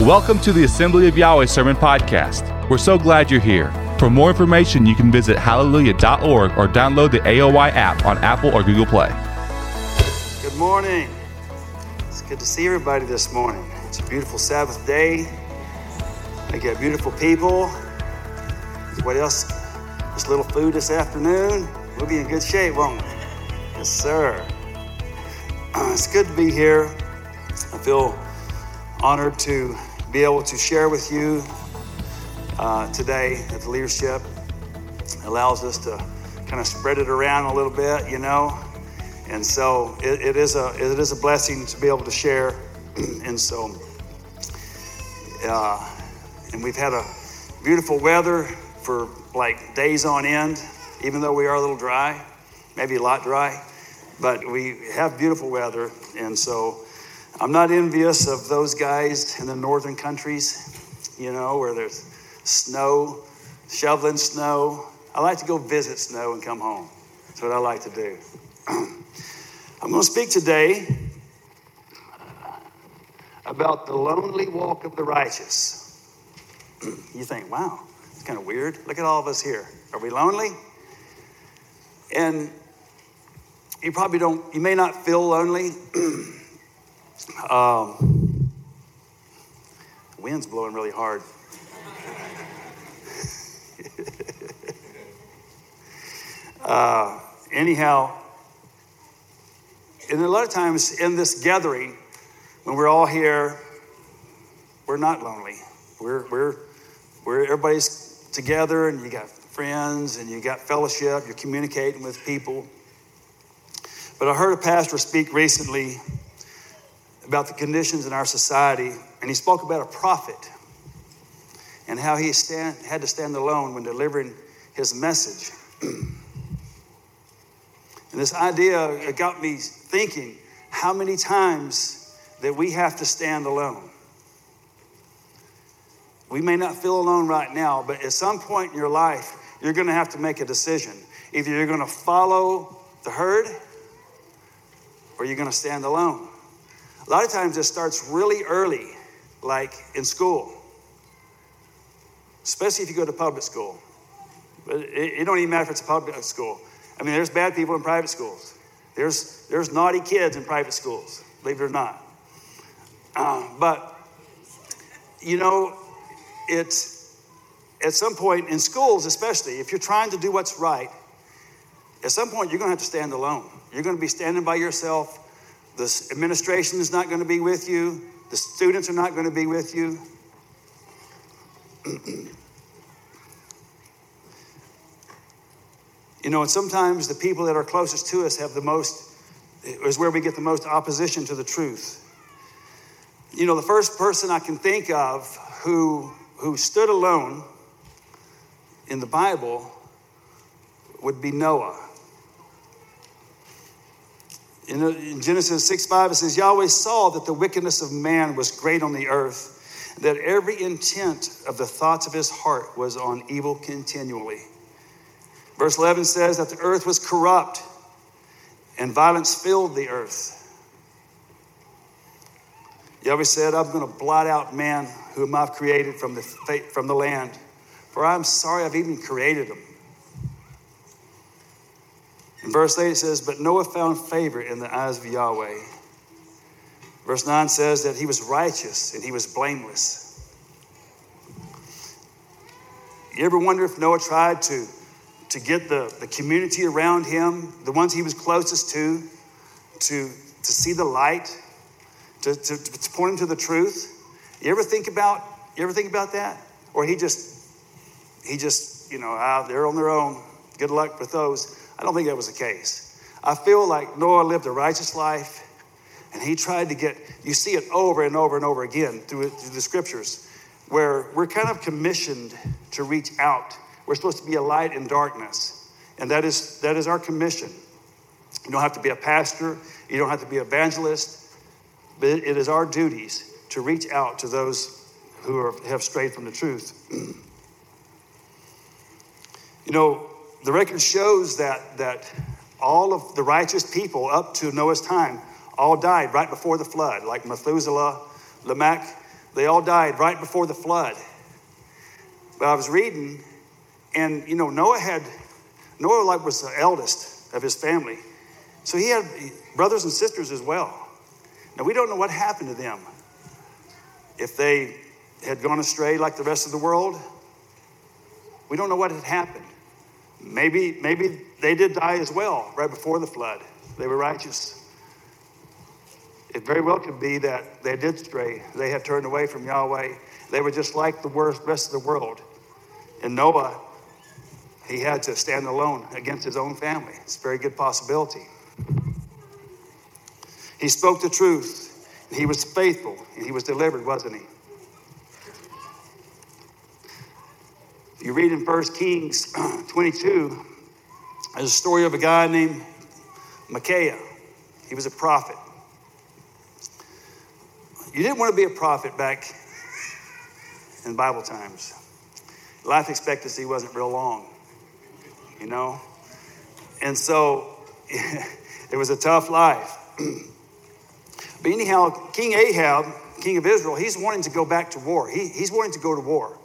Welcome to the Assembly of Yahweh Sermon Podcast. We're so glad you're here. For more information, you can visit halleluyah.org or download the AOY app on Apple or Google Play. Good morning. It's good to see everybody this morning. It's a beautiful Sabbath day. We got beautiful people. What else? Just a little food this afternoon. We'll be in good shape, won't we? Yes, sir. Uh, it's good to be here. I feel honored to be able to share with you uh, today that the leadership allows us to kind of spread it around a little bit, you know. And so it, it is a it is a blessing to be able to share. and so, uh, and we've had a beautiful weather for like days on end, even though we are a little dry, maybe a lot dry, but we have beautiful weather. And so I'm not envious of those guys in the northern countries, you know, where there's snow, shoveling snow. I like to go visit snow and come home. That's what I like to do. I'm going to speak today about the lonely walk of the righteous. you think, wow, it's kind of weird. Look at all of us here. Are we lonely? And you probably don't, you may not feel lonely. Um, wind's blowing really hard. uh, anyhow, and a lot of times in this gathering, when we're all here, we're not lonely. We're, we're, we're everybody's together, and you got friends, and you got fellowship, you're communicating with people. But I heard a pastor speak recently about the conditions in our society, and he spoke about a prophet and how he stand, had to stand alone when delivering his message. and this idea got me thinking how many times that we have to stand alone. We may not feel alone right now, but at some point in your life, you're going to have to make a decision. Either you're going to follow the herd or you're going to stand alone. A lot of times it starts really early, like in school, especially if you go to public school. But it, it don't even matter if it's a public school. I mean, there's bad people in private schools. There's, there's naughty kids in private schools, believe it or not. Uh, but, you know, it's at some point in schools, especially, if you're trying to do what's right, at some point you're going to have to stand alone. You're going to be standing by yourself the administration is not going to be with you. The students are not going to be with you. you know, and sometimes the people that are closest to us have the most, is where we get the most opposition to the truth. You know, the first person I can think of who, who stood alone in the Bible would be Noah. Uh, in, Genesis 6 5, it says, Yahweh saw that the wickedness of man was great on the earth, that every intent of the thoughts of his heart was on evil continually. Verse 11 says that the earth was corrupt and violence filled the earth. Yahweh said, I'm going to blot out man whom I've created from the, from the land, for I'm sorry I've even created him. In verse 8 it says, But Noah found favor in the eyes of Yahweh. Verse 9 says that he was righteous and he was blameless. You ever wonder if Noah tried to, to get the, the community around him, the ones he was closest to, to, to see the light, to, to, to point him to the truth? You ever think about you ever think about that? Or he just he just, you know, ah, they're on their own. Good luck with those. I don't think that was the case. I feel like Noah lived a righteous life and he tried to get, you see it over and over and over again through, through the scriptures, where we're kind of commissioned to reach out. We're supposed to be a light in darkness. And that is, that is our commission. You don't have to be a pastor, you don't have to be an evangelist, but it is our duties to reach out to those who are, have strayed from the truth. you know, the record shows that, that all of the righteous people up to Noah's time all died right before the flood, like Methuselah, Lamech. They all died right before the flood. But I was reading, and you know, Noah had Noah like was the eldest of his family. So he had brothers and sisters as well. Now we don't know what happened to them. If they had gone astray like the rest of the world, we don't know what had happened. Maybe, maybe they did die as well right before the flood. They were righteous. It very well could be that they did stray. They had turned away from Yahweh. They were just like the rest of the world. And Noah, he had to stand alone against his own family. It's a very good possibility. He spoke the truth, and he was faithful, and he was delivered, wasn't he? You read in 1 Kings uh, 22, there's a story of a guy named Micaiah. He was a prophet. You didn't want to be a prophet back in Bible times. Life expectancy wasn't real long, you know? And so it was a tough life. but anyhow, King Ahab, king of Israel, he's wanting to go back to war. He, he's wanting to go to war.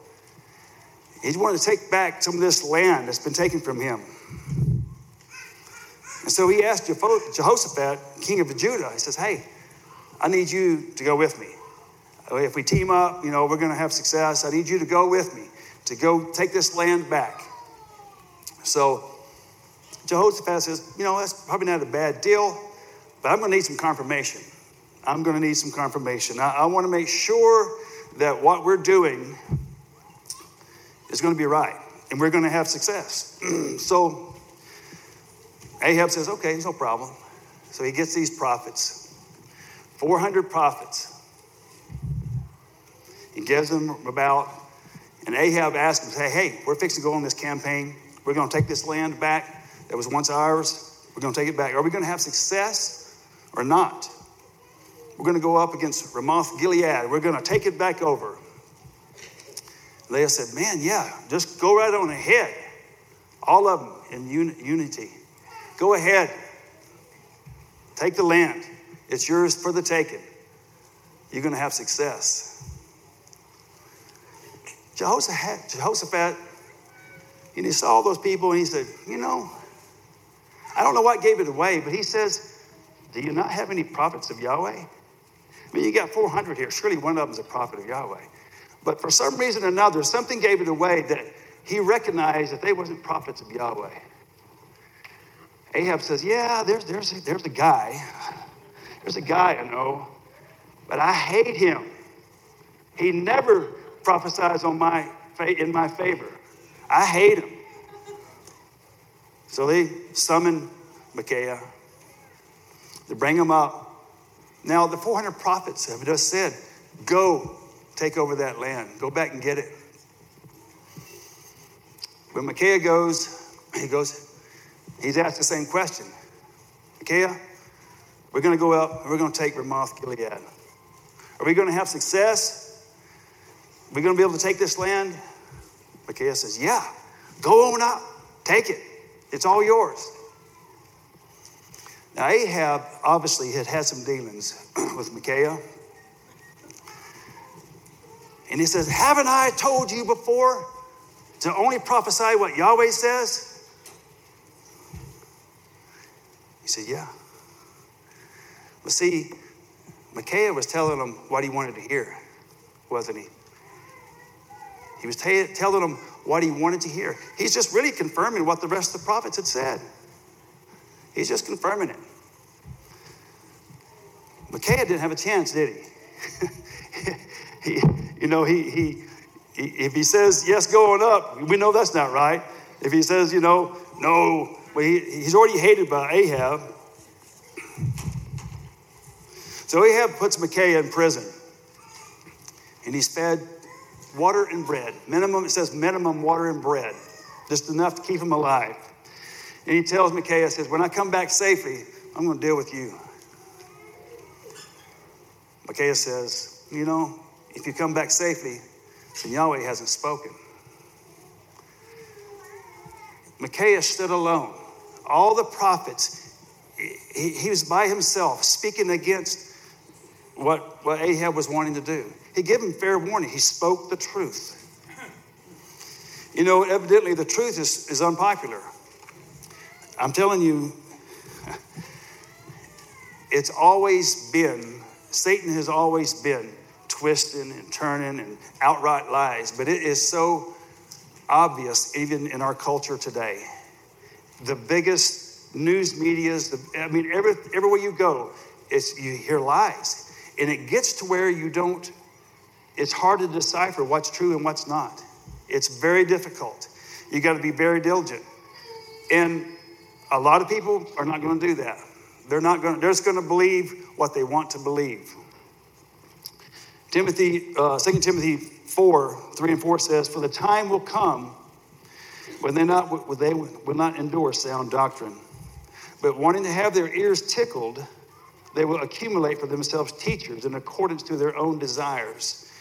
He's wanted to take back some of this land that's been taken from him. And so he asked Jehoshaphat, king of Judah, he says, Hey, I need you to go with me. Uh, if we team up, you know, we're going to have success. I need you to go with me to go take this land back. So Jehoshaphat says, You know, that's probably not a bad deal, but I'm going to need some confirmation. I'm going to need some confirmation. I, I want to make sure that what we're doing is going to be right and we're going to have success. so Ahab says, okay, no problem. So he gets these prophets, 400 prophets. He gives them about, and Ahab asks him, hey, we're fixing to go on this campaign. We're going to take this land back that was once ours. We're going to take it back. Are we going to have success or not? We're going to go up against Ramoth Gilead. We're going to take it back over. Leah said, Man, yeah, just go right on ahead. All of them in un- unity. Go ahead. Take the land. It's yours for the taking. You're going to have success. Jehoshaphat, Jehoshaphat, and he saw all those people and he said, You know, I don't know what gave it away, but he says, Do you not have any prophets of Yahweh? I mean, you got 400 here. Surely one of them is a prophet of Yahweh. But for some reason or another, something gave it away that he recognized that they wasn't prophets of Yahweh. Ahab says, Yeah, there's, there's, there's a guy. There's a guy I know, but I hate him. He never prophesies on my, in my favor. I hate him. So they summon Micaiah. They bring him up. Now, the 400 prophets have just said, Go take over that land. Go back and get it. When Micaiah goes, he goes, he's asked the same question. Micaiah, we're going to go out and we're going to take Ramoth Gilead. Are we going to have success? Are we going to be able to take this land? Micaiah says, Yeah, go on up, take it. It's all yours. Now, Ahab obviously had had some dealings with Micaiah. And he says, Haven't I told you before to only prophesy what Yahweh says? He said, Yeah. But see, Micaiah was telling him what he wanted to hear, wasn't he? He was t- telling him what he wanted to hear. He's just really confirming what the rest of the prophets had said. He's just confirming it. Micaiah didn't have a chance, did he? he you know, he, he, if he says yes going up, we know that's not right. If he says, you know, no, well, he, he's already hated by Ahab. So Ahab puts Micaiah in prison, and he's fed water and bread. Minimum, it says minimum water and bread, just enough to keep him alive. And he tells Micaiah, says, when I come back safely, I'm going to deal with you. Micaiah says, you know, if you come back safely, then Yahweh hasn't spoken. Micaiah stood alone. All the prophets, he, he was by himself speaking against what, what Ahab was wanting to do. He gave him fair warning. He spoke the truth. You know, evidently the truth is, is unpopular. I'm telling you, it's always been, Satan has always been twisting and turning and outright lies, but it is so obvious even in our culture today. The biggest news medias, the, I mean, every, everywhere you go, it's, you hear lies. And it gets to where you don't, it's hard to decipher what's true and what's not. It's very difficult. You got to be very diligent. And a lot of people are not going to do that. They're not going. They're just going to believe what they want to believe. Timothy, uh, 2 Timothy 4, 3 and 4 says, For the time will come when they, not, when they will not endure sound doctrine, but wanting to have their ears tickled, they will accumulate for themselves teachers in accordance to their own desires,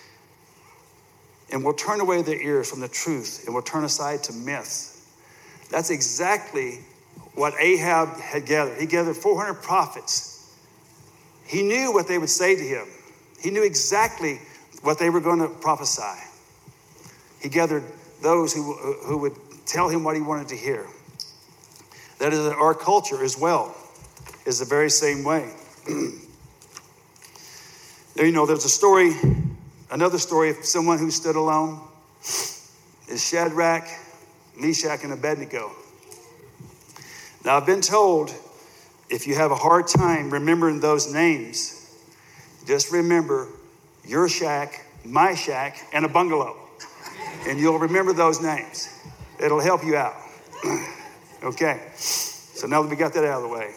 and will turn away their ears from the truth and will turn aside to myths. That's exactly what Ahab had gathered. He gathered 400 prophets. He knew what they would say to him, he knew exactly what they were going to prophesy. He gathered those who, who would tell him what he wanted to hear. That is, our culture as well is the very same way. there, you know, there's a story, another story of someone who stood alone is Shadrach, Meshach, and Abednego. Now, I've been told if you have a hard time remembering those names, just remember your shack, my shack, and a bungalow. And you'll remember those names. It'll help you out. okay, so now that we got that out of the way,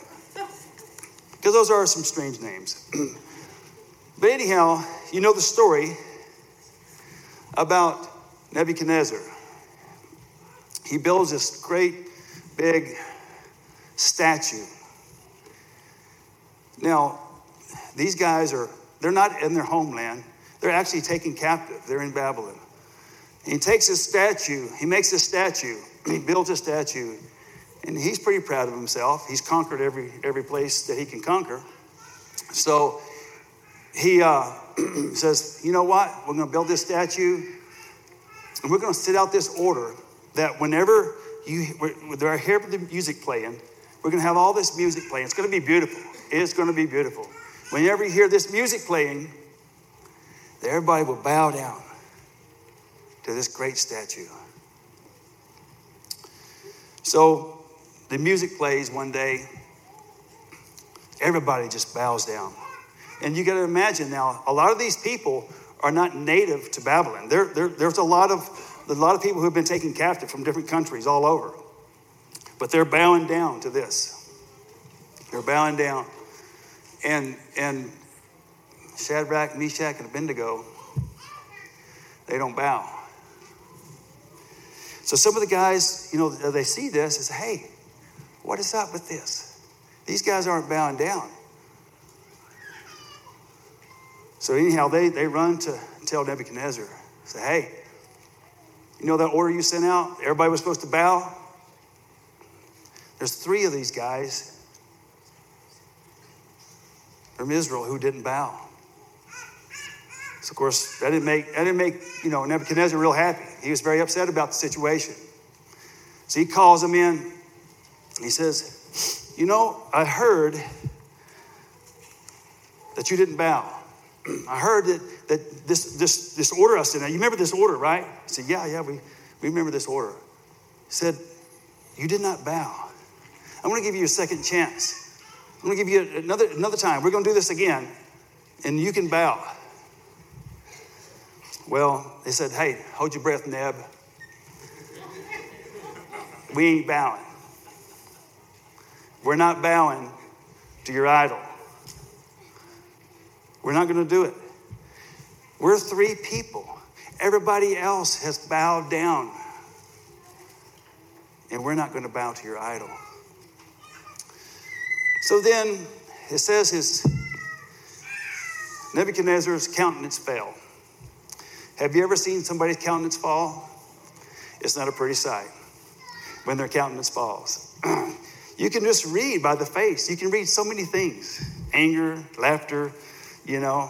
because those are some strange names. but anyhow, you know the story about Nebuchadnezzar. He builds this great big statue. Now, these guys are, they're not in their homeland. They're actually taken captive. They're in Babylon. He takes this statue, he makes a statue, he builds a statue, and he's pretty proud of himself. He's conquered every, every place that he can conquer. So he uh, says, You know what? We're going to build this statue, and we're going to set out this order that whenever you, they're here with the music playing, we're going to have all this music playing. It's going to be beautiful. It's going to be beautiful. Whenever you hear this music playing, everybody will bow down to this great statue. So the music plays one day, everybody just bows down. And you got to imagine now, a lot of these people are not native to Babylon. There, there, there's a lot, of, a lot of people who have been taken captive from different countries all over. But they're bowing down to this. They're bowing down. And, and Shadrach, Meshach, and Abednego, they don't bow. So some of the guys, you know, they see this and say, hey, what is up with this? These guys aren't bowing down. So anyhow, they, they run to tell Nebuchadnezzar, say, hey, you know that order you sent out? Everybody was supposed to bow. There's three of these guys from Israel who didn't bow. So of course, that didn't make that didn't make you know Nebuchadnezzar real happy. He was very upset about the situation. So he calls them in. He says, "You know, I heard that you didn't bow. I heard that that this this this order I sent out. You remember this order, right?" I said, "Yeah, yeah, we we remember this order." He said, "You did not bow. I'm going to give you a second chance. I'm going to give you another, another time. We're going to do this again, and you can bow. Well, they said, hey, hold your breath, Neb. We ain't bowing. We're not bowing to your idol. We're not going to do it. We're three people. Everybody else has bowed down. And we're not going to bow to your idol. So then it says his Nebuchadnezzar's countenance fell. Have you ever seen somebody's countenance fall? It's not a pretty sight when their countenance falls. you can just read by the face. You can read so many things anger, laughter, you know.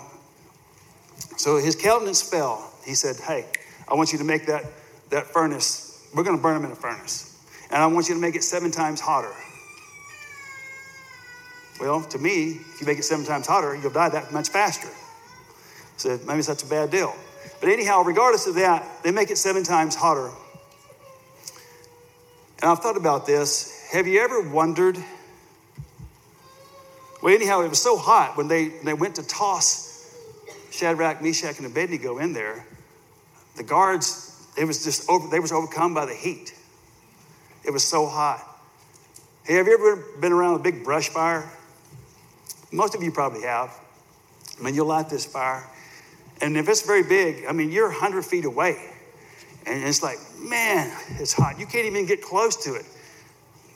So his countenance fell. He said, Hey, I want you to make that, that furnace, we're going to burn them in a furnace. And I want you to make it seven times hotter. Well, to me, if you make it seven times hotter, you'll die that much faster. So maybe that's a bad deal. But anyhow, regardless of that, they make it seven times hotter. And I've thought about this. Have you ever wondered? Well, anyhow, it was so hot when they, when they went to toss Shadrach, Meshach, and Abednego in there. The guards, it was just over, they was overcome by the heat. It was so hot. Hey, have you ever been around a big brush fire? Most of you probably have. I mean, you'll light this fire, and if it's very big, I mean, you're 100 feet away. And it's like, man, it's hot. You can't even get close to it.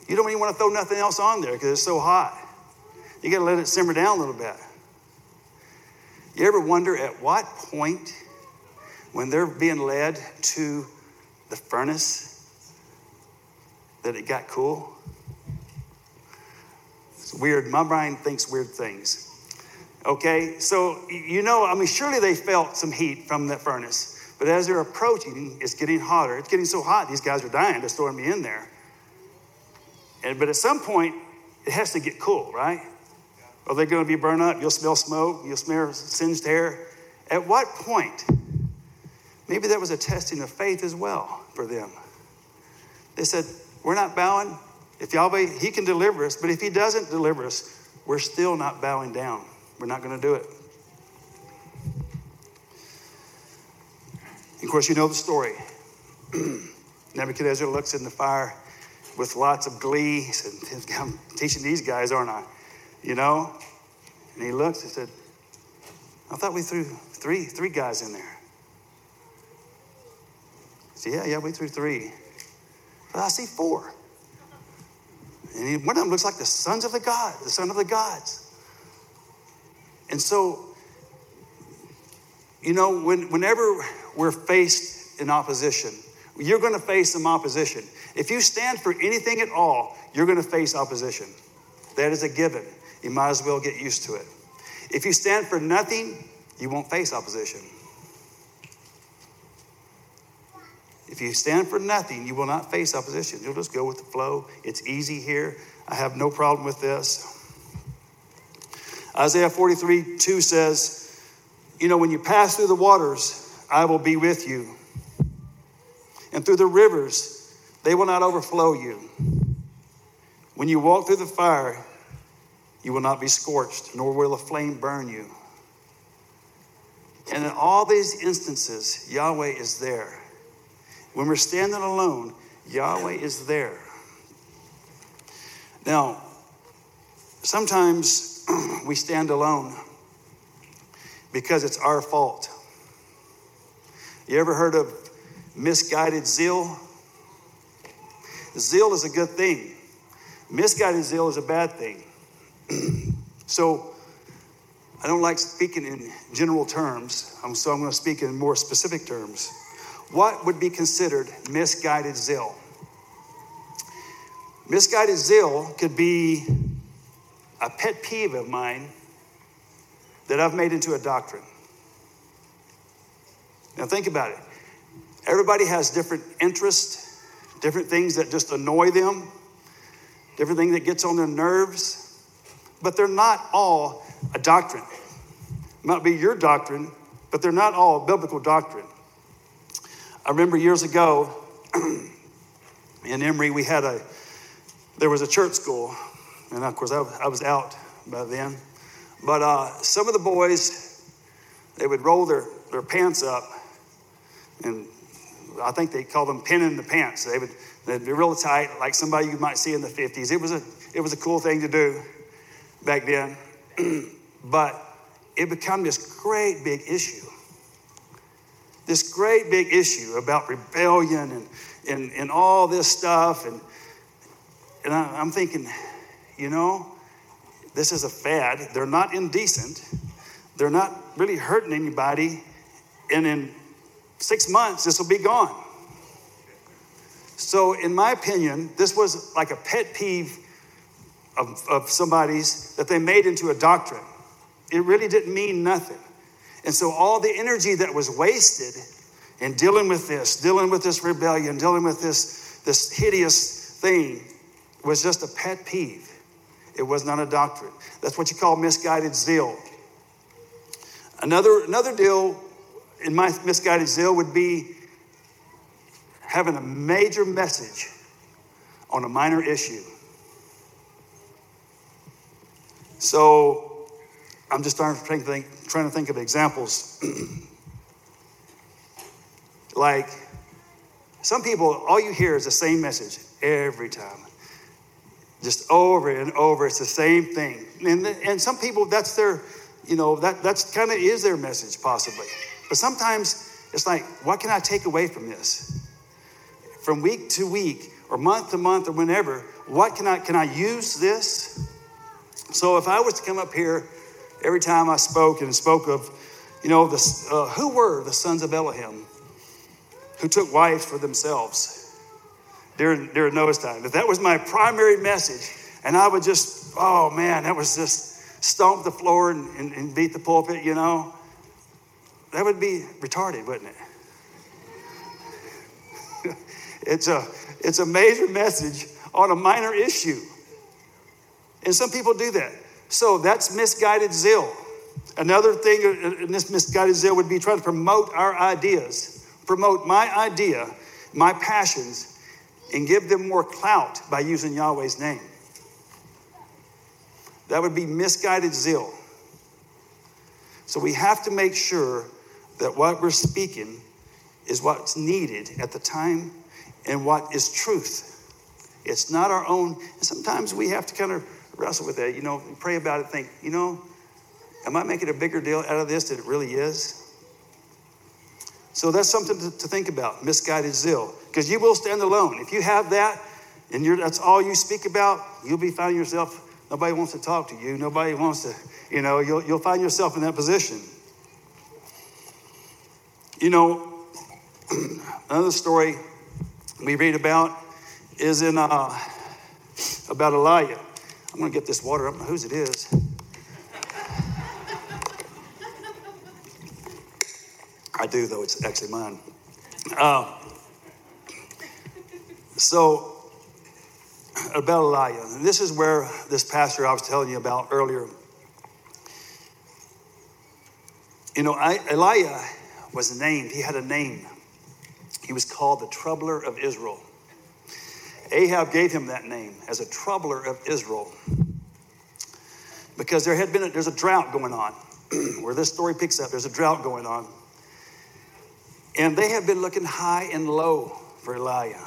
You don't even want to throw nothing else on there because it's so hot. You got to let it simmer down a little bit. You ever wonder at what point, when they're being led to the furnace, that it got cool? It's weird. My mind thinks weird things. Okay, so you know, I mean, surely they felt some heat from that furnace. But as they're approaching, it's getting hotter. It's getting so hot, these guys are dying to store me in there. And, but at some point, it has to get cool, right? Are they going to be burned up? You'll smell smoke, you'll smell singed hair. At what point? Maybe that was a testing of faith as well for them. They said, We're not bowing. If Yahweh, He can deliver us, but if He doesn't deliver us, we're still not bowing down. We're not going to do it. Of course, you know the story. Nebuchadnezzar looks in the fire with lots of glee. He said, I'm teaching these guys, aren't I? You know? And he looks and said, I thought we threw three, three guys in there. I said, yeah, yeah, we threw three. But I see four. And one of them looks like the sons of the God, the son of the gods. And so, you know, when, whenever we're faced in opposition. You're going to face some opposition. If you stand for anything at all, you're going to face opposition. That is a given. You might as well get used to it. If you stand for nothing, you won't face opposition. If you stand for nothing, you will not face opposition. You'll just go with the flow. It's easy here. I have no problem with this. Isaiah 43 2 says, You know, when you pass through the waters, I will be with you. And through the rivers, they will not overflow you. When you walk through the fire, you will not be scorched, nor will a flame burn you. And in all these instances, Yahweh is there. When we're standing alone, Yahweh is there. Now, sometimes we stand alone because it's our fault. You ever heard of misguided zeal? Zeal is a good thing. Misguided zeal is a bad thing. so, I don't like speaking in general terms, um, so I'm going to speak in more specific terms. What would be considered misguided zeal? Misguided zeal could be a pet peeve of mine that I've made into a doctrine. Now, think about it. Everybody has different interests, different things that just annoy them, different things that gets on their nerves, but they're not all a doctrine. It might be your doctrine, but they're not all biblical doctrine. I remember years ago in Emory, we had a, there was a church school, and of course I, I was out by then. But uh, some of the boys, they would roll their, their pants up and I think they called them pinning the pants. They would they'd be real tight, like somebody you might see in the 50s. It was a it was a cool thing to do back then. but it became this great big issue. This great big issue about rebellion and, and, and all this stuff. And, and I, I'm thinking, you know, this is a fad. They're not indecent. They're not really hurting anybody. And in six months, this will be gone. So, in my opinion, this was like a pet peeve of, of somebody's that they made into a doctrine. it really didn't mean nothing. And so all the energy that was wasted in dealing with this, dealing with this rebellion, dealing with this, this hideous thing was just a pet peeve. It was not a doctrine. That's what you call misguided zeal. Another, another deal in my misguided zeal would be having a major message on a minor issue. So I'm just trying to think, trying to think of examples. like some people, all you hear is the same message every time. Just over and over, it's the same thing. And, and some people, that's their, you know, that that's kind of is their message, possibly. But sometimes it's like, what can I take away from this? From week to week, or month to month, or whenever, what can I can I use this? So if I was to come up here every time I spoke and spoke of, you know, uh, who were the sons of Elohim who took wives for themselves during, during Noah's time, if that was my primary message, and I would just, oh man, that was just stomp the floor and, and, and beat the pulpit, you know, that would be retarded, wouldn't it? it's, a, it's a major message on a minor issue. And some people do that. So that's misguided zeal. Another thing uh, uh, in this misguided zeal would be trying to promote our ideas, promote my idea, my passions, and give them more clout by using Yahweh's name. That would be misguided zeal. So we have to make sure that what we're speaking is what's needed at the time and what is truth. It's not our own. Sometimes we have to kind of wrestle with that, you know, pray about it, think, you know, am I making a bigger deal out of this than it really is? So that's something to, to think about, misguided zeal, because you will stand alone. If you have that and that's all you speak about, you'll be finding yourself, nobody wants to talk to you, nobody wants to, you know, you'll, you'll find yourself in that position. You know, another story we read about is in uh, about Elijah. I'm going to get this water. I don't know whose it is. I do, though. It's actually mine. Uh, so, about Elijah. This is where this pastor I was telling you about earlier. You know, I, Elijah was named, he had a name. He was called the Troubler of Israel. Ahab gave him that name as a troubler of Israel because there had been a, there's a drought going on. Where this story picks up there's a drought going on. And they have been looking high and low for elijah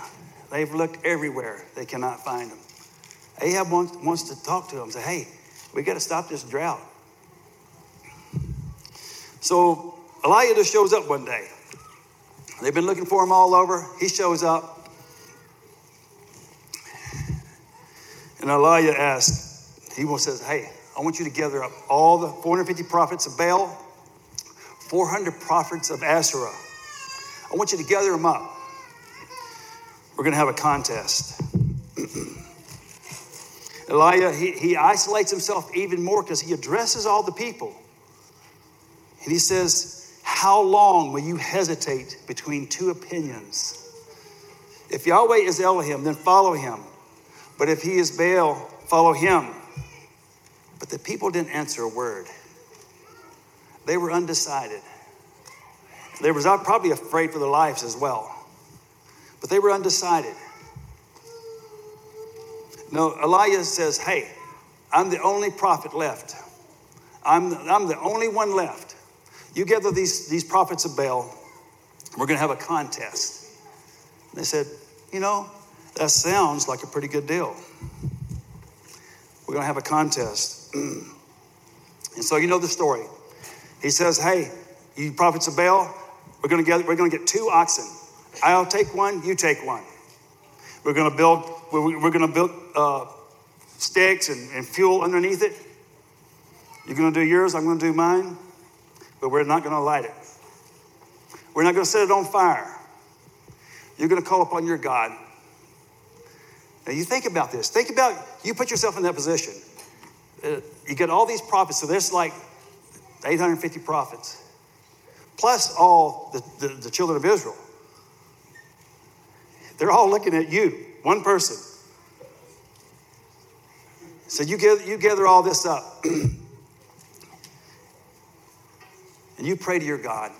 they've looked everywhere. They cannot find him. Ahab wants, wants to talk to him and say hey we got to stop this drought. So elijah just shows up one day. They've been looking for him all over. He shows up And Elijah asked, he says, Hey, I want you to gather up all the 450 prophets of Baal, 400 prophets of Asherah. I want you to gather them up. We're going to have a contest. Elijah, he, he isolates himself even more because he addresses all the people. And he says, How long will you hesitate between two opinions? If Yahweh is Elohim, then follow him. But if he is Baal, follow him. But the people didn't answer a word. They were undecided. They were probably afraid for their lives as well. But they were undecided. No, Elijah says, Hey, I'm the only prophet left. I'm, I'm the only one left. You gather these, these prophets of Baal, we're going to have a contest. And they said, You know, that sounds like a pretty good deal. We're going to have a contest. and so you know the story. He says, Hey, you prophets of Baal, we're going to get, we're going to get two oxen. I'll take one, you take one. We're going to build, we're, we're going to build uh, sticks and, and fuel underneath it. You're going to do yours, I'm going to do mine, but we're not going to light it. We're not going to set it on fire. You're going to call upon your God now you think about this. Think about you put yourself in that position. Uh, you get all these prophets, so there's like 850 prophets, plus all the, the, the children of Israel. They're all looking at you, one person. So you gather, you gather all this up and you pray to your God.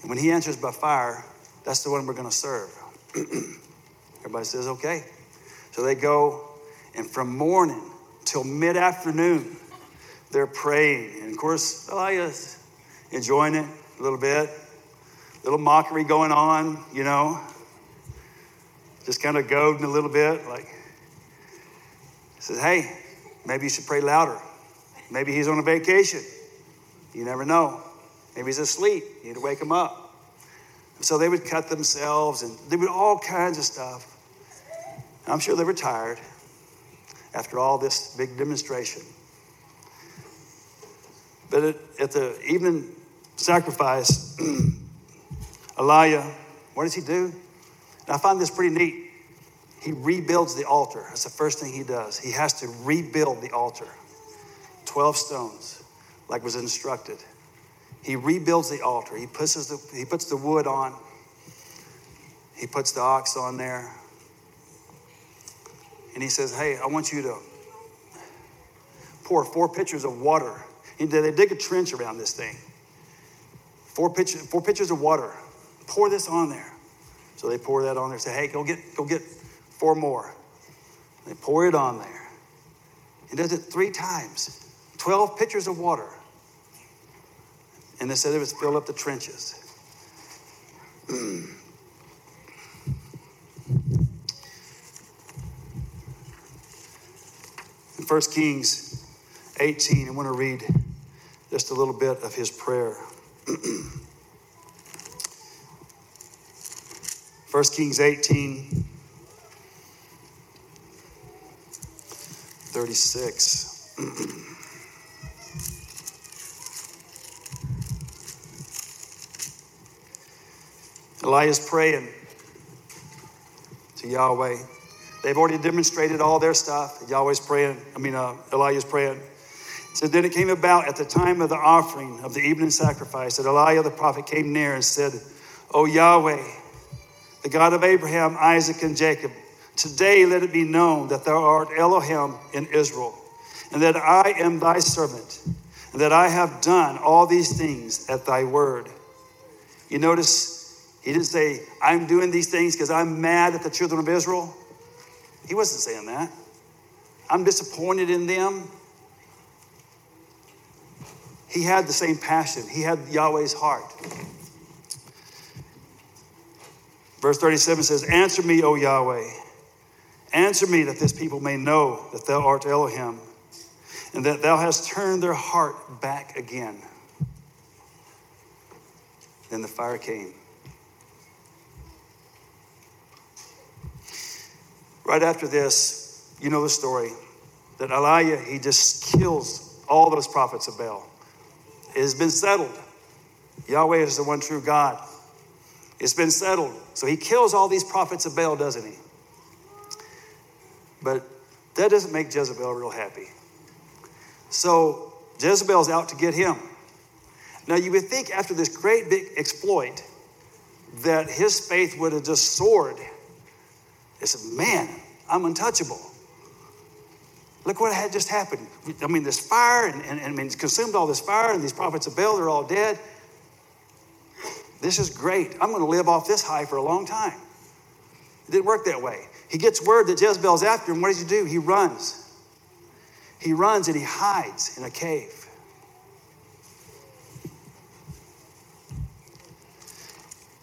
And when he answers by fire, that's the one we're going to serve. Everybody says, okay. So they go, and from morning till mid afternoon, they're praying. And of course, oh, Elijah's enjoying it a little bit, little mockery going on, you know, just kind of goading a little bit. Like, says, hey, maybe you should pray louder. Maybe he's on a vacation. You never know. Maybe he's asleep. You need to wake him up. So they would cut themselves and they would all kinds of stuff. I'm sure they were tired after all this big demonstration. But at, at the evening sacrifice, Elijah, what does he do? And I find this pretty neat. He rebuilds the altar. That's the first thing he does. He has to rebuild the altar. 12 stones, like was instructed. He rebuilds the altar. He puts the, he puts the wood on. He puts the ox on there. And he says, Hey, I want you to pour four pitchers of water. And they dig a trench around this thing. Four pitchers, four pitchers of water. Pour this on there. So they pour that on there. Say, hey, go get, go get four more. They pour it on there. He does it three times. Twelve pitchers of water. And they said it was fill up the trenches. 1 Kings 18, I want to read just a little bit of his prayer. 1 Kings 18, 36. Elijah's praying to Yahweh. They've already demonstrated all their stuff. Yahweh's praying. I mean, uh, Elijah's praying. So then it came about at the time of the offering of the evening sacrifice that Elijah the prophet came near and said, O Yahweh, the God of Abraham, Isaac, and Jacob, today let it be known that thou art Elohim in Israel, and that I am thy servant, and that I have done all these things at thy word. You notice he didn't say, I'm doing these things because I'm mad at the children of Israel. He wasn't saying that. I'm disappointed in them. He had the same passion, he had Yahweh's heart. Verse 37 says, Answer me, O Yahweh. Answer me that this people may know that thou art Elohim, and that thou hast turned their heart back again. Then the fire came. Right after this, you know the story that Elijah, he just kills all those prophets of Baal. It has been settled. Yahweh is the one true God. It's been settled. So he kills all these prophets of Baal, doesn't he? But that doesn't make Jezebel real happy. So Jezebel's out to get him. Now you would think after this great big exploit that his faith would have just soared they said, Man, I'm untouchable. Look what had just happened. I mean, this fire, and, and, and I mean, consumed all this fire, and these prophets of Baal, they're all dead. This is great. I'm going to live off this high for a long time. It didn't work that way. He gets word that Jezebel's after him. What does he do? He runs. He runs and he hides in a cave.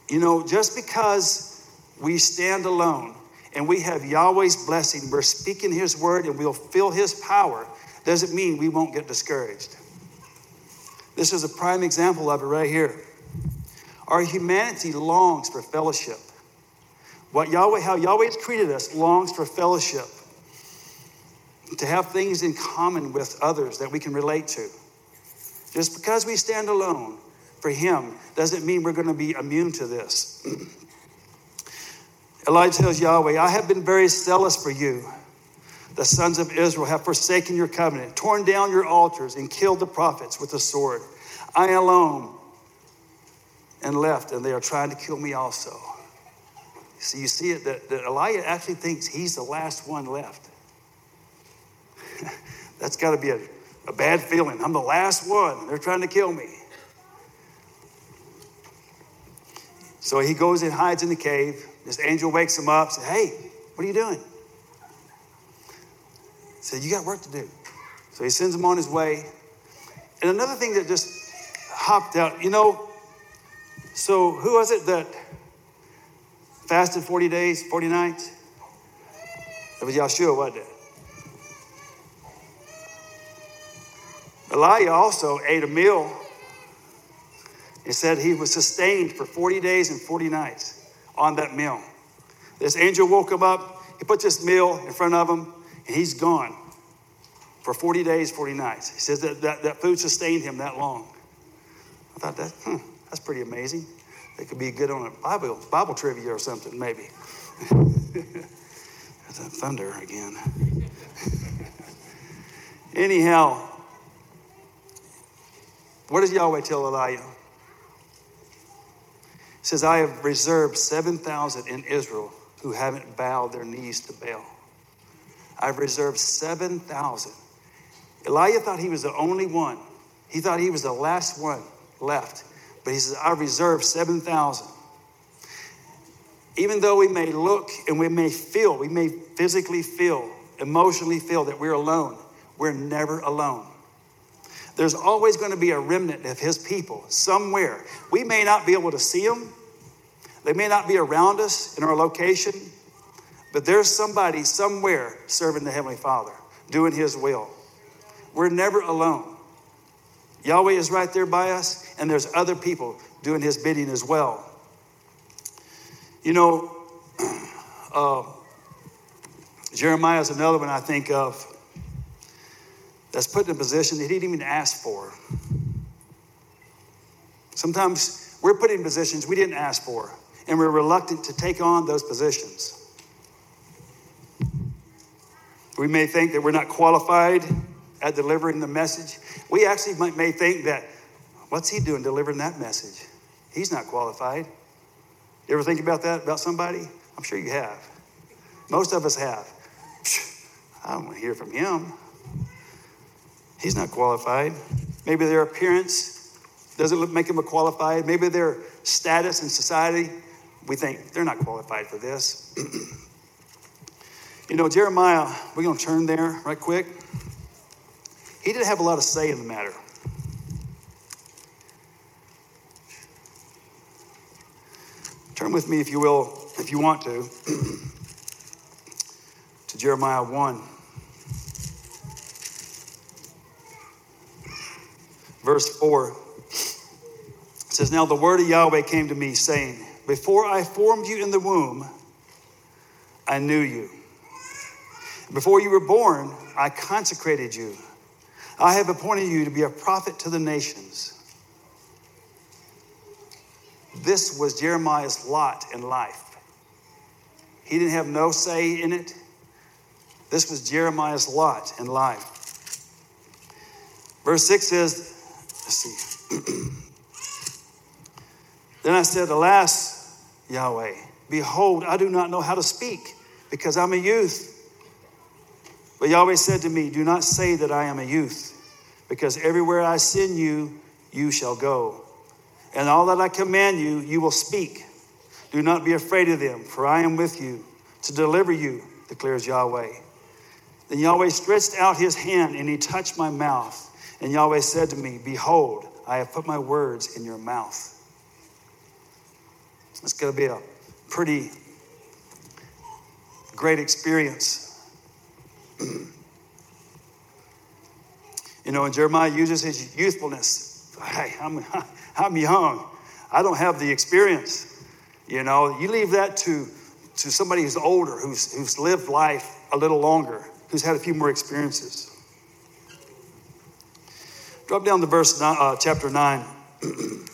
You know, just because we stand alone and we have Yahweh's blessing, we're speaking His word and we'll feel His power, doesn't mean we won't get discouraged. This is a prime example of it right here. Our humanity longs for fellowship. What Yahweh, how Yahweh's treated us, longs for fellowship. To have things in common with others that we can relate to. Just because we stand alone for Him doesn't mean we're going to be immune to this. Elijah tells Yahweh, I have been very zealous for you. The sons of Israel have forsaken your covenant, torn down your altars, and killed the prophets with the sword. I alone and left, and they are trying to kill me also. So you see it that, that Elijah actually thinks he's the last one left. That's got to be a, a bad feeling. I'm the last one. They're trying to kill me. So he goes and hides in the cave. This angel wakes him up, says, Hey, what are you doing? He said, You got work to do. So he sends him on his way. And another thing that just hopped out, you know, so who was it that fasted 40 days, 40 nights? It was Yeshua, wasn't it? Elijah also ate a meal. He said he was sustained for 40 days and 40 nights on that meal. This angel woke him up. He put this meal in front of him, and he's gone for 40 days, 40 nights. He says that that, that food sustained him that long. I thought that, hmm, that's pretty amazing. It could be good on a Bible, Bible trivia or something, maybe. There's that thunder again. Anyhow, what does Yahweh tell Elijah? Says, I have reserved 7,000 in Israel who haven't bowed their knees to Baal. I've reserved 7,000. Elijah thought he was the only one. He thought he was the last one left. But he says, I reserve 7,000. Even though we may look and we may feel, we may physically feel, emotionally feel that we're alone, we're never alone. There's always going to be a remnant of his people somewhere. We may not be able to see them, they may not be around us in our location, but there's somebody somewhere serving the Heavenly Father, doing his will. We're never alone. Yahweh is right there by us, and there's other people doing his bidding as well. You know, uh, Jeremiah is another one I think of that's put in a position that he didn't even ask for. Sometimes we're put in positions we didn't ask for, and we're reluctant to take on those positions. We may think that we're not qualified at delivering the message. We actually might, may think that, what's he doing delivering that message? He's not qualified. You ever think about that about somebody? I'm sure you have. Most of us have. I don't want to hear from him. He's not qualified. Maybe their appearance doesn't make him a qualified. Maybe their status in society, we think they're not qualified for this. you know, Jeremiah, we're going to turn there right quick. He didn't have a lot of say in the matter. Turn with me, if you will, if you want to, to Jeremiah 1. Verse 4 says, Now the word of Yahweh came to me, saying, Before I formed you in the womb, I knew you. Before you were born, I consecrated you. I have appointed you to be a prophet to the nations. This was Jeremiah's lot in life. He didn't have no say in it. This was Jeremiah's lot in life. Verse 6 says, Let's see. then I said, Alas, Yahweh, behold, I do not know how to speak because I'm a youth. But Yahweh said to me, Do not say that I am a youth, because everywhere I send you, you shall go. And all that I command you, you will speak. Do not be afraid of them, for I am with you to deliver you, declares Yahweh. Then Yahweh stretched out his hand and he touched my mouth. And Yahweh said to me, Behold, I have put my words in your mouth. It's going to be a pretty great experience. you know, and Jeremiah uses his youthfulness. Hey, I'm, I'm young. I don't have the experience. You know, you leave that to, to somebody who's older, who's, who's lived life a little longer, who's had a few more experiences. Drop down to verse nine, uh, chapter 9.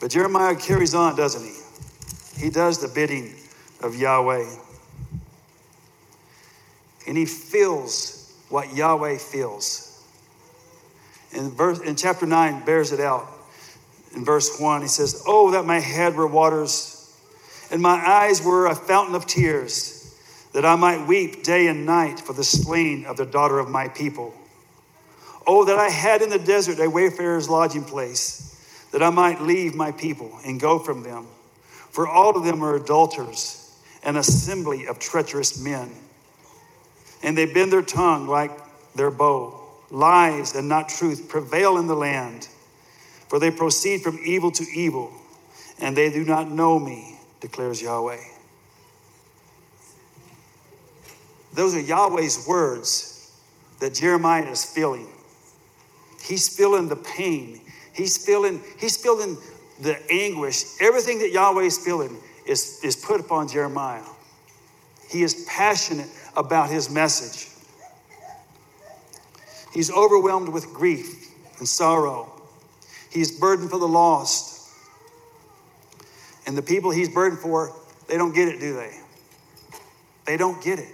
but Jeremiah carries on, doesn't he? He does the bidding of Yahweh. and he feels what Yahweh feels. In, verse, in chapter 9, bears it out. In verse 1, he says, Oh, that my head were waters, and my eyes were a fountain of tears, that I might weep day and night for the slain of the daughter of my people. Oh, that I had in the desert a wayfarer's lodging place, that I might leave my people and go from them. For all of them are adulterers, an assembly of treacherous men. And they bend their tongue like their bow. Lies and not truth prevail in the land. For they proceed from evil to evil, and they do not know me, declares Yahweh. Those are Yahweh's words that Jeremiah is feeling. He's feeling the pain. He's feeling, he's feeling the anguish. Everything that Yahweh is feeling is, is put upon Jeremiah. He is passionate about his message. He's overwhelmed with grief and sorrow. He's burdened for the lost. And the people he's burdened for, they don't get it, do they? They don't get it.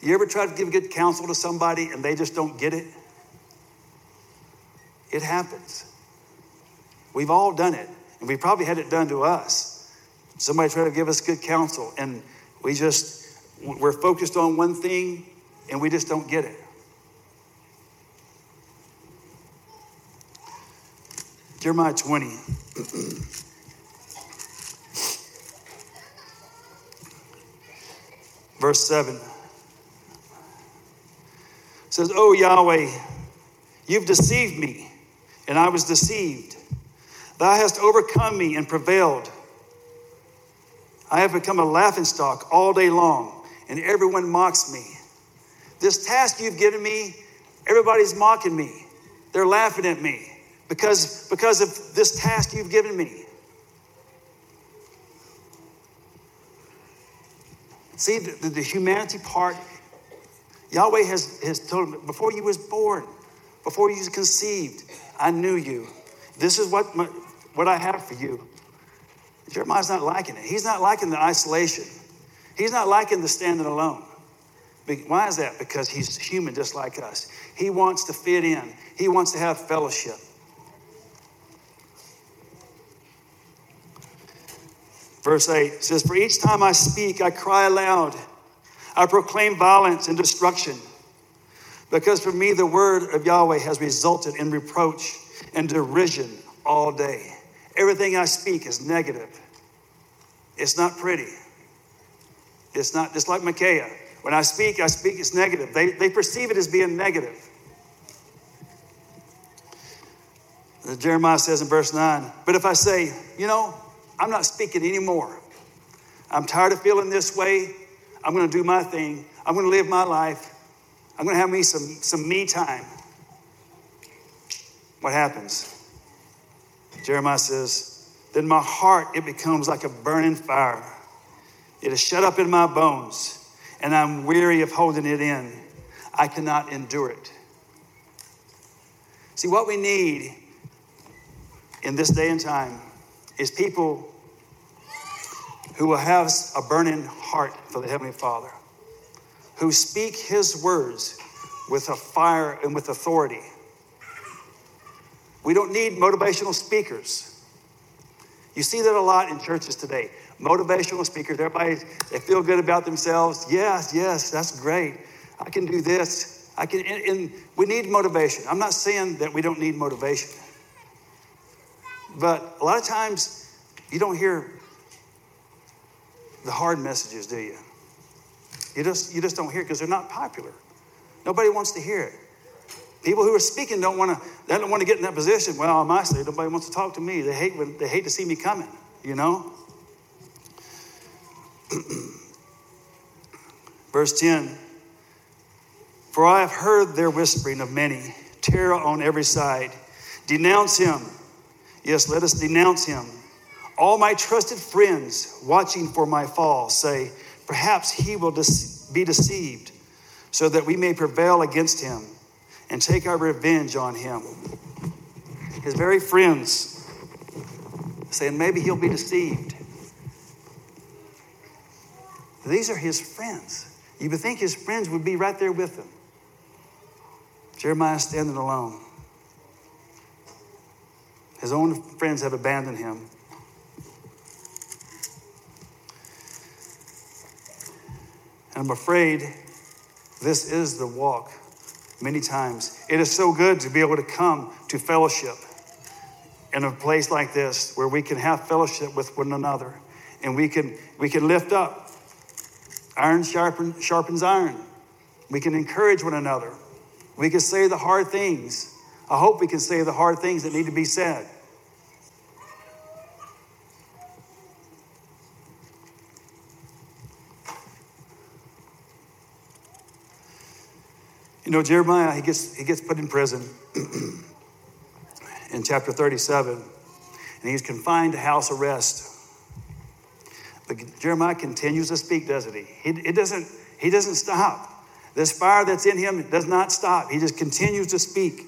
You ever try to give good counsel to somebody and they just don't get it? It happens. We've all done it, and we probably had it done to us. Somebody tried to give us good counsel, and we just, we're focused on one thing, and we just don't get it. Jeremiah 20. Verse 7 says, Oh Yahweh, you've deceived me, and I was deceived. Thou hast overcome me and prevailed. I have become a laughingstock all day long, and everyone mocks me. This task you've given me, everybody's mocking me. They're laughing at me because, because of this task you've given me. See, the, the humanity part, Yahweh has, has told him, before you was born, before you conceived, I knew you. This is what, my, what I have for you. Jeremiah's not liking it. He's not liking the isolation. He's not liking the standing alone. Why is that? Because he's human just like us. He wants to fit in, he wants to have fellowship. Verse 8 says, For each time I speak, I cry aloud. I proclaim violence and destruction. Because for me, the word of Yahweh has resulted in reproach and derision all day. Everything I speak is negative. It's not pretty. It's not just like Micaiah. When I speak, I speak it's negative. They, they perceive it as being negative. Jeremiah says in verse 9, but if I say, you know, I'm not speaking anymore. I'm tired of feeling this way. I'm going to do my thing. I'm going to live my life. I'm going to have me some, some me time. What happens? Jeremiah says, Then my heart, it becomes like a burning fire. It is shut up in my bones, and I'm weary of holding it in. I cannot endure it. See, what we need in this day and time is people who will have a burning heart for the Heavenly Father, who speak His words with a fire and with authority. We don't need motivational speakers. You see that a lot in churches today. Motivational speakers, everybody, they feel good about themselves. Yes, yes, that's great. I can do this. I can, and, and we need motivation. I'm not saying that we don't need motivation. But a lot of times, you don't hear the hard messages, do you? You just, you just don't hear it because they're not popular. Nobody wants to hear it. People who are speaking don't want to, they don't want to get in that position. Well, I might say nobody wants to talk to me. They hate when they hate to see me coming, you know? Verse 10 For I have heard their whispering of many, terror on every side. Denounce him. Yes, let us denounce him. All my trusted friends watching for my fall say, Perhaps he will be deceived, so that we may prevail against him and take our revenge on him. His very friends saying, Maybe he'll be deceived. These are his friends. You would think his friends would be right there with him. Jeremiah standing alone. His own friends have abandoned him. I'm afraid this is the walk many times. It is so good to be able to come to fellowship in a place like this where we can have fellowship with one another and we can we can lift up iron sharpen, sharpens iron. We can encourage one another. We can say the hard things. I hope we can say the hard things that need to be said you know jeremiah he gets he gets put in prison in chapter 37, and he's confined to house arrest. But Jeremiah continues to speak, doesn't he? He, it doesn't, he doesn't stop. This fire that's in him does not stop. He just continues to speak.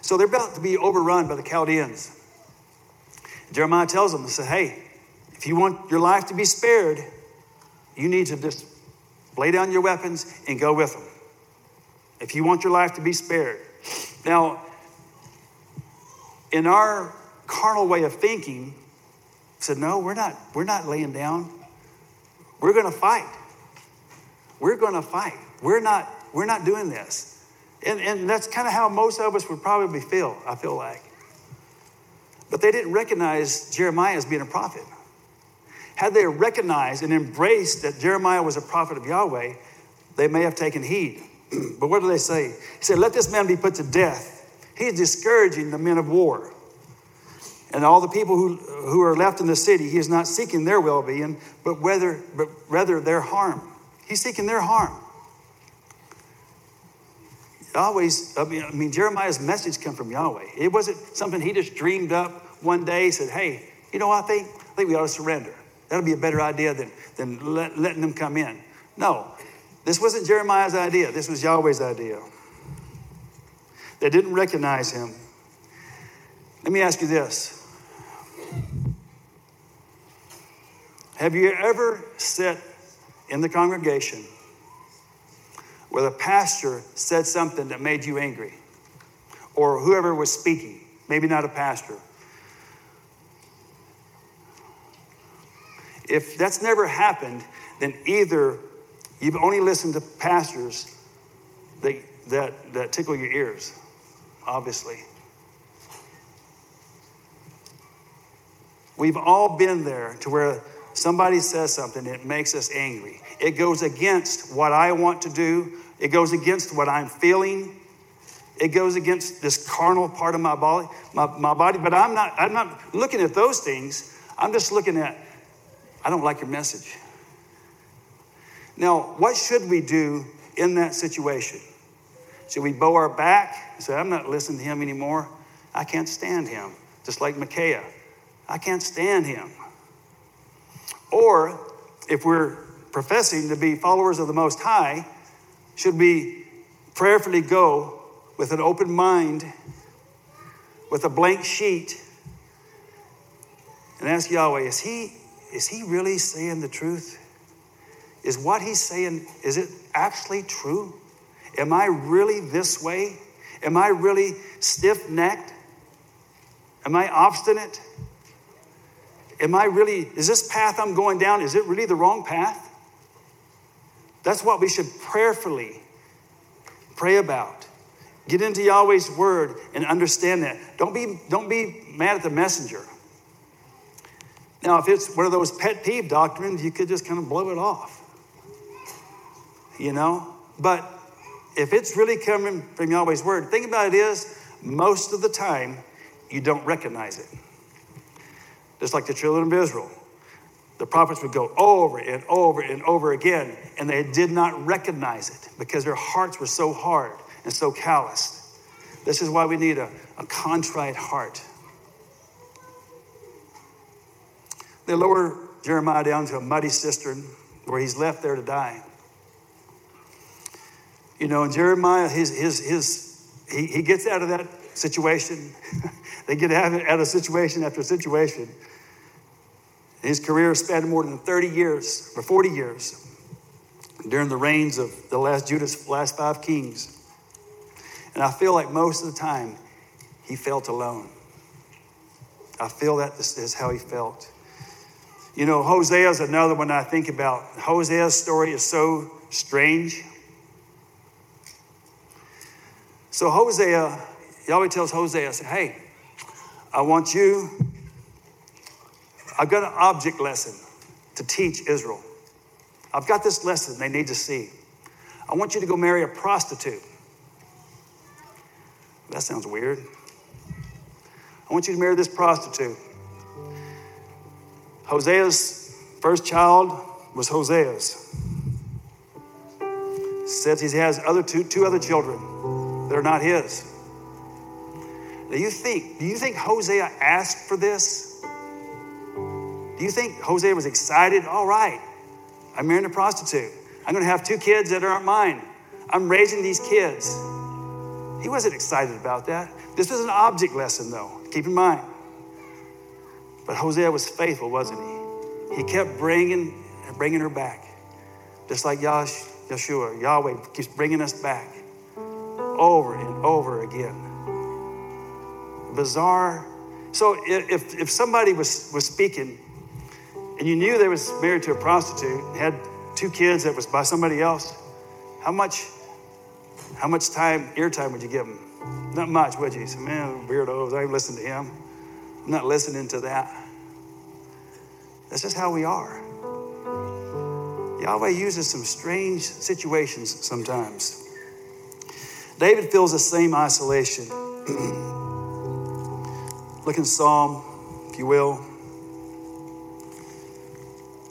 So they're about to be overrun by the Chaldeans. Jeremiah tells them, he said, hey, if you want your life to be spared, you need to just lay down your weapons and go with them. If you want your life to be spared. Now, in our carnal way of thinking, said, no, we're not, we're not laying down. We're gonna fight. We're gonna fight. We're not, we're not doing this. And, and that's kind of how most of us would probably feel, I feel like. But they didn't recognize Jeremiah as being a prophet. Had they recognized and embraced that Jeremiah was a prophet of Yahweh, they may have taken heed. but what do they say? He said, Let this man be put to death. He's discouraging the men of war. And all the people who, who are left in the city, he is not seeking their well being, but, but rather their harm. He's seeking their harm. Always, I mean, I mean, Jeremiah's message came from Yahweh. It wasn't something he just dreamed up one day, said, Hey, you know what I think? I think we ought to surrender. That'll be a better idea than, than let, letting them come in. No, this wasn't Jeremiah's idea, this was Yahweh's idea. They didn't recognize him. Let me ask you this Have you ever sat in the congregation where the pastor said something that made you angry? Or whoever was speaking, maybe not a pastor. If that's never happened, then either You've only listened to pastors that, that, that tickle your ears, obviously. We've all been there to where somebody says something, it makes us angry. It goes against what I want to do, it goes against what I'm feeling. It goes against this carnal part of my body, my, my body. But I'm not, I'm not looking at those things. I'm just looking at, I don't like your message. Now, what should we do in that situation? Should we bow our back and say, I'm not listening to him anymore? I can't stand him. Just like Micaiah. I can't stand him. Or, if we're professing to be followers of the Most High, should we prayerfully go with an open mind, with a blank sheet, and ask Yahweh, is he, is he really saying the truth? Is what he's saying, is it actually true? Am I really this way? Am I really stiff necked? Am I obstinate? Am I really, is this path I'm going down, is it really the wrong path? That's what we should prayerfully pray about. Get into Yahweh's word and understand that. Don't be, don't be mad at the messenger. Now, if it's one of those pet peeve doctrines, you could just kind of blow it off you know? But if it's really coming from Yahweh's word, think about it is most of the time you don't recognize it. Just like the children of Israel. The prophets would go over and over and over again, and they did not recognize it because their hearts were so hard and so calloused. This is why we need a, a contrite heart. They lower Jeremiah down to a muddy cistern where he's left there to die. You know, and Jeremiah, his, his, his, he, he gets out of that situation. they get out of, out of situation after situation. His career spanned more than 30 years, or 40 years, during the reigns of the last Judah's last five kings. And I feel like most of the time he felt alone. I feel that this is how he felt. You know, Hosea is another one I think about. Hosea's story is so strange. So Hosea, Yahweh tells Hosea, say, hey, I want you, I've got an object lesson to teach Israel. I've got this lesson they need to see. I want you to go marry a prostitute. That sounds weird. I want you to marry this prostitute. Hosea's first child was Hosea's. Says he has other two, two other children that are not his. Do you think, do you think Hosea asked for this? Do you think Hosea was excited? All right, I'm marrying a prostitute. I'm going to have two kids that aren't mine. I'm raising these kids. He wasn't excited about that. This was an object lesson, though. Keep in mind. But Hosea was faithful, wasn't he? He kept bringing bringing her back, just like Yash, Yeshua, Yahweh keeps bringing us back over and over again. Bizarre. So if if somebody was was speaking, and you knew they was married to a prostitute, had two kids that was by somebody else, how much how much time, ear time would you give them? Not much, would you? Say, man, weirdos, I ain't listen to him. I'm not listening to that. That's just how we are. Yahweh uses some strange situations sometimes. David feels the same isolation. Look in Psalm, if you will.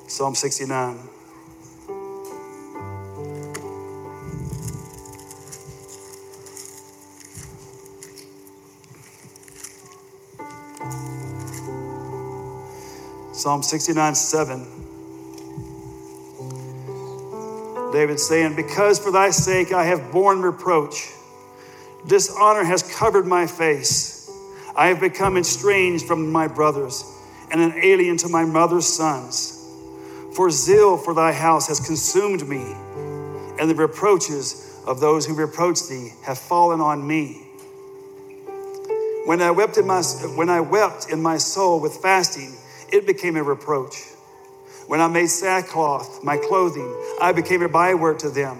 Psalm 69. Psalm 69 7. David saying, Because for thy sake I have borne reproach, dishonor has covered my face. I have become estranged from my brothers and an alien to my mother's sons. For zeal for thy house has consumed me, and the reproaches of those who reproach thee have fallen on me. When I wept in my, when I wept in my soul with fasting, it became a reproach. When I made sackcloth my clothing, I became a byword to them.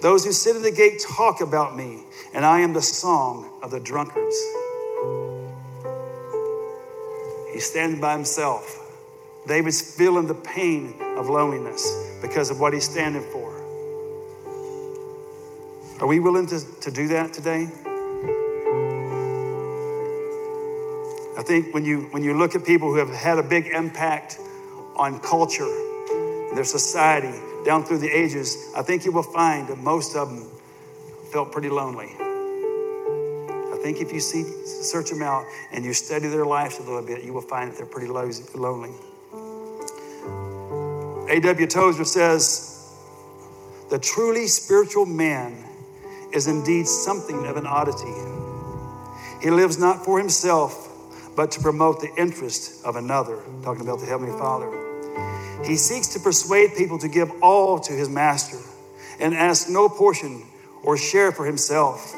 Those who sit in the gate talk about me, and I am the song of the drunkards. He's standing by himself. David's feeling the pain of loneliness because of what he's standing for. Are we willing to, to do that today? Think when you, when you look at people who have had a big impact on culture, and their society, down through the ages, I think you will find that most of them felt pretty lonely. I think if you see, search them out and you study their lives a little bit, you will find that they're pretty lonely. A.W. Tozer says, The truly spiritual man is indeed something of an oddity. He lives not for himself, but to promote the interest of another, talking about the Heavenly Father. He seeks to persuade people to give all to his master and ask no portion or share for himself.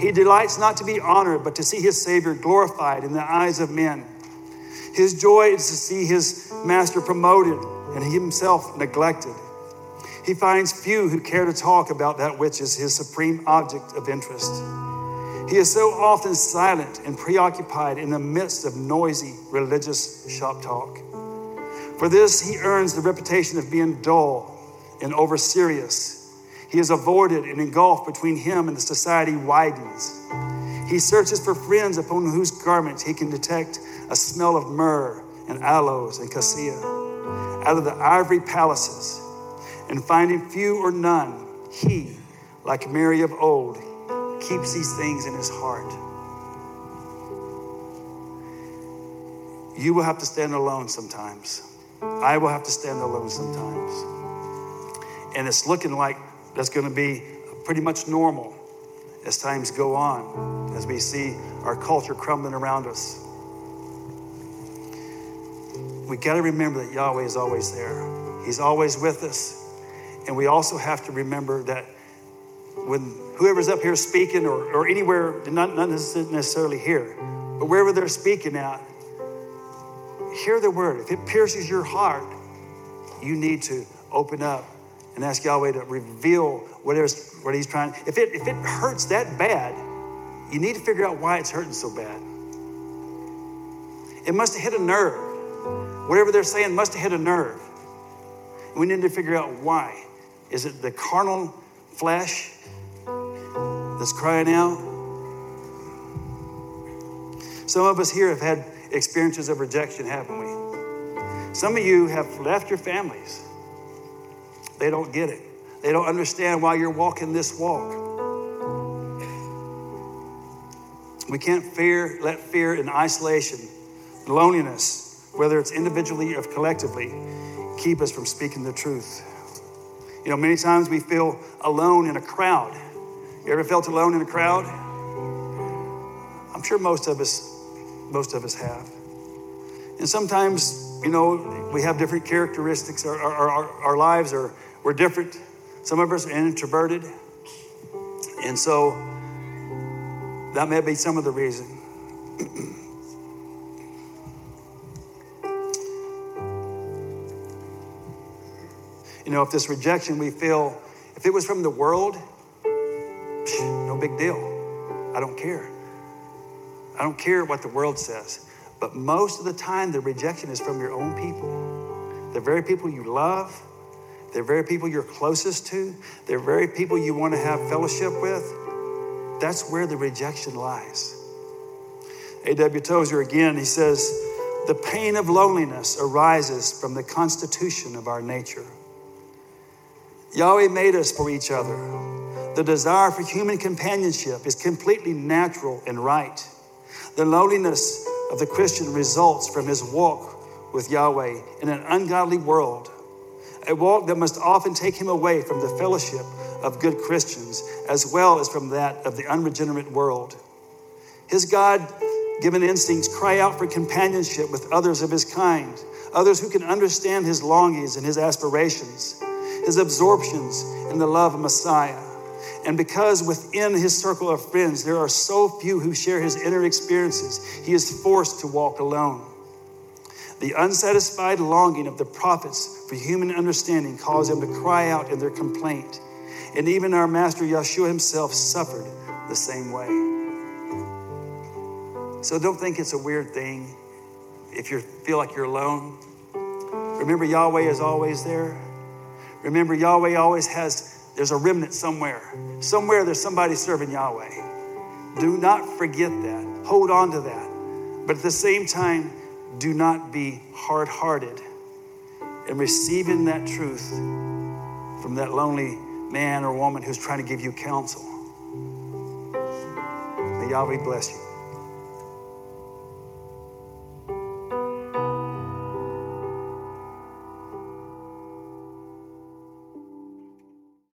He delights not to be honored, but to see his Savior glorified in the eyes of men. His joy is to see his master promoted and himself neglected. He finds few who care to talk about that which is his supreme object of interest. He is so often silent and preoccupied in the midst of noisy religious shop talk. For this, he earns the reputation of being dull and over serious. He is avoided and engulfed between him and the society widens. He searches for friends upon whose garments he can detect a smell of myrrh and aloes and cassia out of the ivory palaces. And finding few or none, he, like Mary of old, keeps these things in his heart. You will have to stand alone sometimes. I will have to stand alone sometimes. And it's looking like that's going to be pretty much normal as times go on, as we see our culture crumbling around us. we got to remember that Yahweh is always there. He's always with us. And we also have to remember that when whoever's up here speaking or, or anywhere, not, not necessarily here, but wherever they're speaking at, hear the word. If it pierces your heart, you need to open up and ask Yahweh to reveal whatever's, what He's trying. If it, if it hurts that bad, you need to figure out why it's hurting so bad. It must have hit a nerve. Whatever they're saying must have hit a nerve. We need to figure out why. Is it the carnal flesh that's crying out? Some of us here have had experiences of rejection, haven't we? Some of you have left your families. They don't get it. They don't understand why you're walking this walk. We can't fear, let fear and isolation, loneliness, whether it's individually or collectively, keep us from speaking the truth. You know, many times we feel alone in a crowd. You ever felt alone in a crowd? I'm sure most of us, most of us have. And sometimes, you know, we have different characteristics. Our, our, our, our lives are we're different. Some of us are introverted. And so that may be some of the reason. you know, if this rejection we feel, if it was from the world, no big deal. I don't care. I don't care what the world says. But most of the time, the rejection is from your own people. The very people you love, the very people you're closest to, the very people you want to have fellowship with. That's where the rejection lies. A.W. Tozer again, he says, the pain of loneliness arises from the constitution of our nature. Yahweh made us for each other. The desire for human companionship is completely natural and right. The loneliness of the Christian results from his walk with Yahweh in an ungodly world, a walk that must often take him away from the fellowship of good Christians as well as from that of the unregenerate world. His God given instincts cry out for companionship with others of his kind, others who can understand his longings and his aspirations, his absorptions in the love of Messiah. And because within his circle of friends there are so few who share his inner experiences, he is forced to walk alone. The unsatisfied longing of the prophets for human understanding caused them to cry out in their complaint. And even our master Yeshua himself suffered the same way. So don't think it's a weird thing if you feel like you're alone. Remember, Yahweh is always there. Remember, Yahweh always has, there's a remnant somewhere. Somewhere there's somebody serving Yahweh. Do not forget that. Hold on to that. But at the same time, do not be hard hearted in receiving that truth from that lonely man or woman who's trying to give you counsel. May Yahweh bless you.